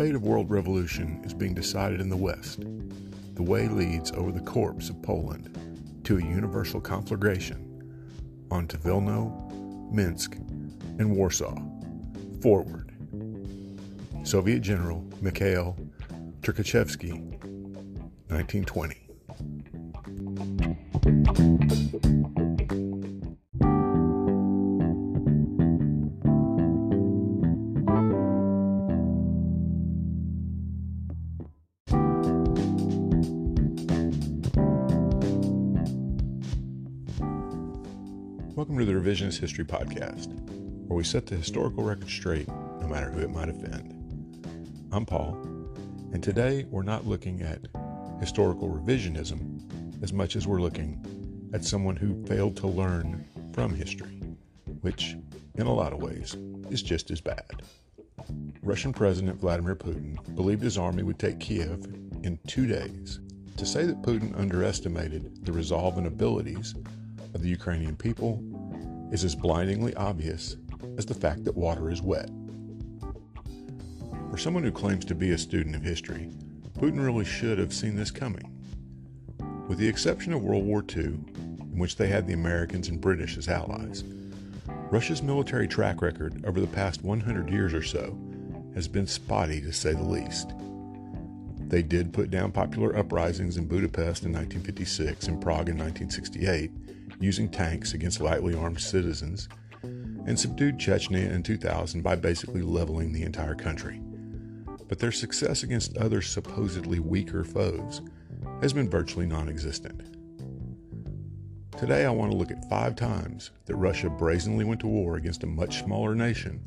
fate of world revolution is being decided in the West. The way leads over the corpse of Poland to a universal conflagration onto Vilno, Minsk, and Warsaw. Forward. Soviet General Mikhail Tukhachevsky, 1920. Welcome to the Revisionist History Podcast, where we set the historical record straight no matter who it might offend. I'm Paul, and today we're not looking at historical revisionism as much as we're looking at someone who failed to learn from history, which, in a lot of ways, is just as bad. Russian President Vladimir Putin believed his army would take Kiev in two days. To say that Putin underestimated the resolve and abilities of the Ukrainian people is as blindingly obvious as the fact that water is wet. For someone who claims to be a student of history, Putin really should have seen this coming. With the exception of World War II, in which they had the Americans and British as allies, Russia's military track record over the past 100 years or so has been spotty to say the least. They did put down popular uprisings in Budapest in 1956 and Prague in 1968 using tanks against lightly armed citizens, and subdued Chechnya in 2000 by basically leveling the entire country. But their success against other supposedly weaker foes has been virtually non existent. Today, I want to look at five times that Russia brazenly went to war against a much smaller nation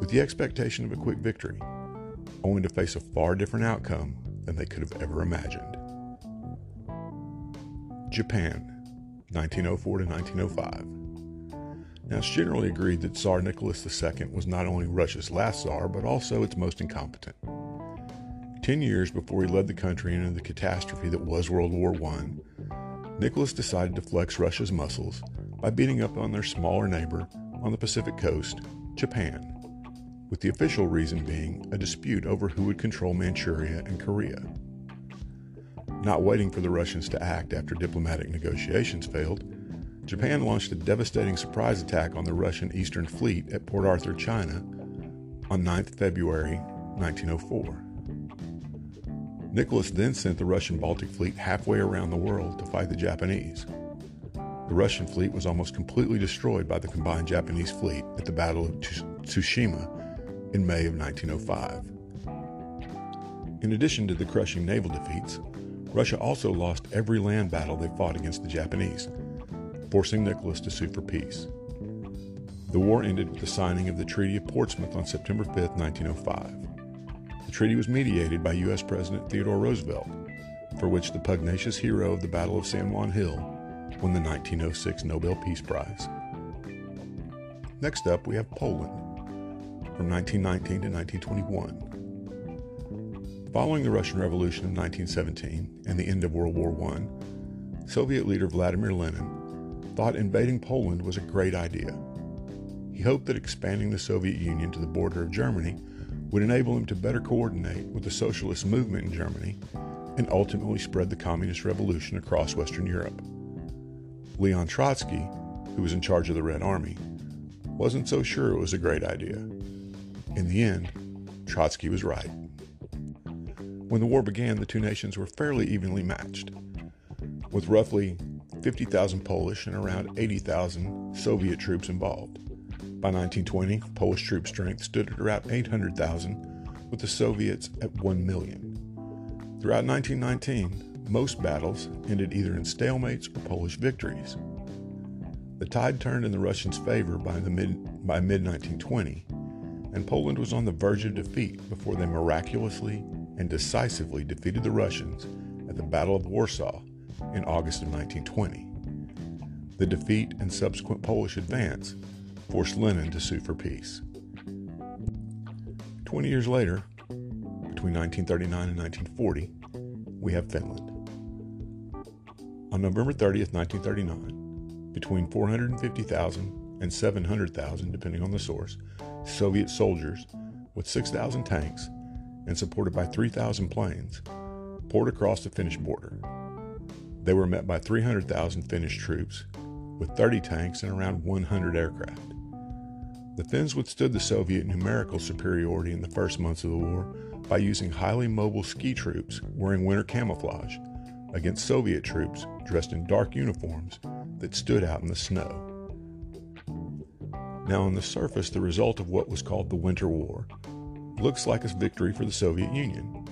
with the expectation of a quick victory, only to face a far different outcome than they could have ever imagined. Japan, 1904 to 1905. Now, it's generally agreed that Tsar Nicholas II was not only Russia's last Tsar, but also its most incompetent. Ten years before he led the country into the catastrophe that was World War I, Nicholas decided to flex Russia's muscles by beating up on their smaller neighbor on the Pacific coast, Japan, with the official reason being a dispute over who would control Manchuria and Korea. Not waiting for the Russians to act after diplomatic negotiations failed, Japan launched a devastating surprise attack on the Russian Eastern Fleet at Port Arthur, China, on 9th February 1904. Nicholas then sent the Russian Baltic Fleet halfway around the world to fight the Japanese. The Russian fleet was almost completely destroyed by the combined Japanese fleet at the Battle of Tsushima in May of 1905. In addition to the crushing naval defeats, Russia also lost every land battle they fought against the Japanese, forcing Nicholas to sue for peace. The war ended with the signing of the Treaty of Portsmouth on September 5, 1905. The treaty was mediated by U.S. President Theodore Roosevelt, for which the pugnacious hero of the Battle of San Juan Hill won the 1906 Nobel Peace Prize. Next up, we have Poland from 1919 to 1921. Following the Russian Revolution of 1917 and the end of World War I, Soviet leader Vladimir Lenin thought invading Poland was a great idea. He hoped that expanding the Soviet Union to the border of Germany would enable him to better coordinate with the socialist movement in Germany and ultimately spread the communist revolution across Western Europe. Leon Trotsky, who was in charge of the Red Army, wasn't so sure it was a great idea. In the end, Trotsky was right. When the war began, the two nations were fairly evenly matched, with roughly 50,000 Polish and around 80,000 Soviet troops involved. By 1920, Polish troop strength stood at around 800,000, with the Soviets at 1 million. Throughout 1919, most battles ended either in stalemates or Polish victories. The tide turned in the Russians' favor by, the mid, by mid 1920, and Poland was on the verge of defeat before they miraculously and decisively defeated the Russians at the Battle of Warsaw in August of 1920. The defeat and subsequent Polish advance forced Lenin to sue for peace. Twenty years later, between 1939 and 1940, we have Finland. On November 30th, 1939, between 450,000 and 700,000, depending on the source, Soviet soldiers with 6,000 tanks and supported by 3,000 planes, poured across the Finnish border. They were met by 300,000 Finnish troops with 30 tanks and around 100 aircraft. The Finns withstood the Soviet numerical superiority in the first months of the war by using highly mobile ski troops wearing winter camouflage against Soviet troops dressed in dark uniforms that stood out in the snow. Now, on the surface, the result of what was called the Winter War looks like a victory for the Soviet Union.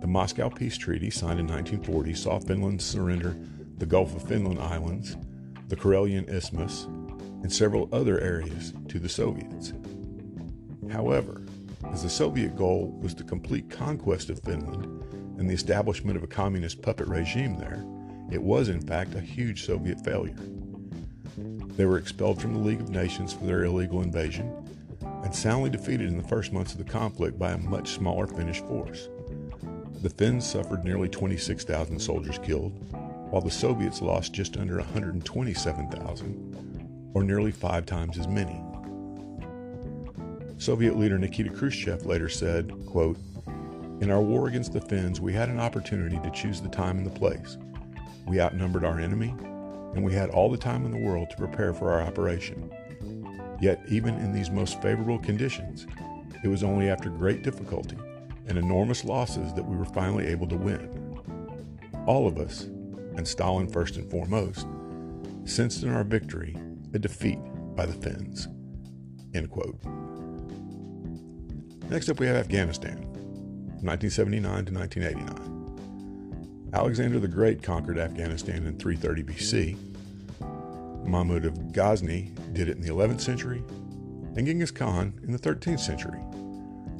The Moscow Peace Treaty, signed in 1940, saw Finland surrender the Gulf of Finland Islands, the Karelian Isthmus, and several other areas to the Soviets. However, as the Soviet goal was the complete conquest of Finland and the establishment of a communist puppet regime there, it was in fact a huge Soviet failure. They were expelled from the League of Nations for their illegal invasion and soundly defeated in the first months of the conflict by a much smaller Finnish force. The Finns suffered nearly 26,000 soldiers killed, while the Soviets lost just under 127,000, or nearly five times as many. Soviet leader Nikita Khrushchev later said, quote, In our war against the Finns, we had an opportunity to choose the time and the place. We outnumbered our enemy, and we had all the time in the world to prepare for our operation. Yet, even in these most favorable conditions, it was only after great difficulty and enormous losses that we were finally able to win. All of us, and Stalin first and foremost, sensed in our victory a defeat by the Finns. End quote. Next up, we have Afghanistan, 1979 to 1989. Alexander the Great conquered Afghanistan in 330 BC. Mahmud of Ghazni did it in the 11th century, and Genghis Khan in the 13th century.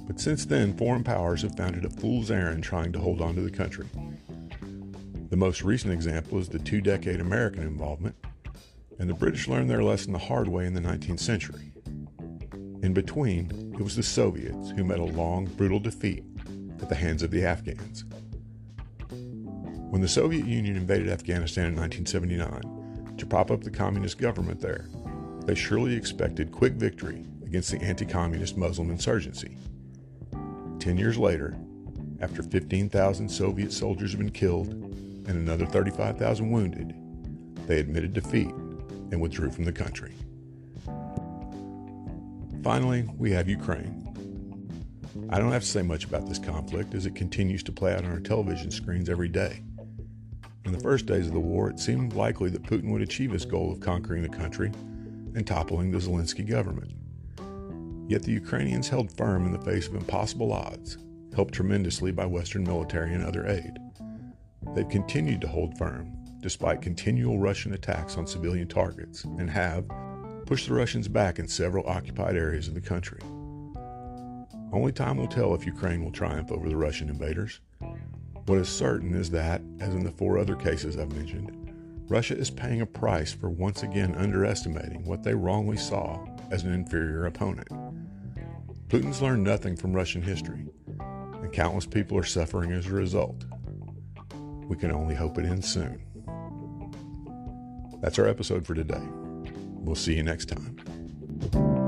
But since then, foreign powers have found it a fool's errand trying to hold on to the country. The most recent example is the two decade American involvement, and the British learned their lesson the hard way in the 19th century. In between, it was the Soviets who met a long, brutal defeat at the hands of the Afghans. When the Soviet Union invaded Afghanistan in 1979 to prop up the communist government there, they surely expected quick victory against the anti communist Muslim insurgency. Ten years later, after 15,000 Soviet soldiers had been killed and another 35,000 wounded, they admitted defeat and withdrew from the country. Finally, we have Ukraine. I don't have to say much about this conflict as it continues to play out on our television screens every day. In the first days of the war, it seemed likely that Putin would achieve his goal of conquering the country and toppling the Zelensky government. Yet the Ukrainians held firm in the face of impossible odds, helped tremendously by Western military and other aid. They've continued to hold firm, despite continual Russian attacks on civilian targets, and have pushed the Russians back in several occupied areas of the country. Only time will tell if Ukraine will triumph over the Russian invaders. What is certain is that, as in the four other cases I've mentioned, Russia is paying a price for once again underestimating what they wrongly saw as an inferior opponent. Putin's learned nothing from Russian history, and countless people are suffering as a result. We can only hope it ends soon. That's our episode for today. We'll see you next time.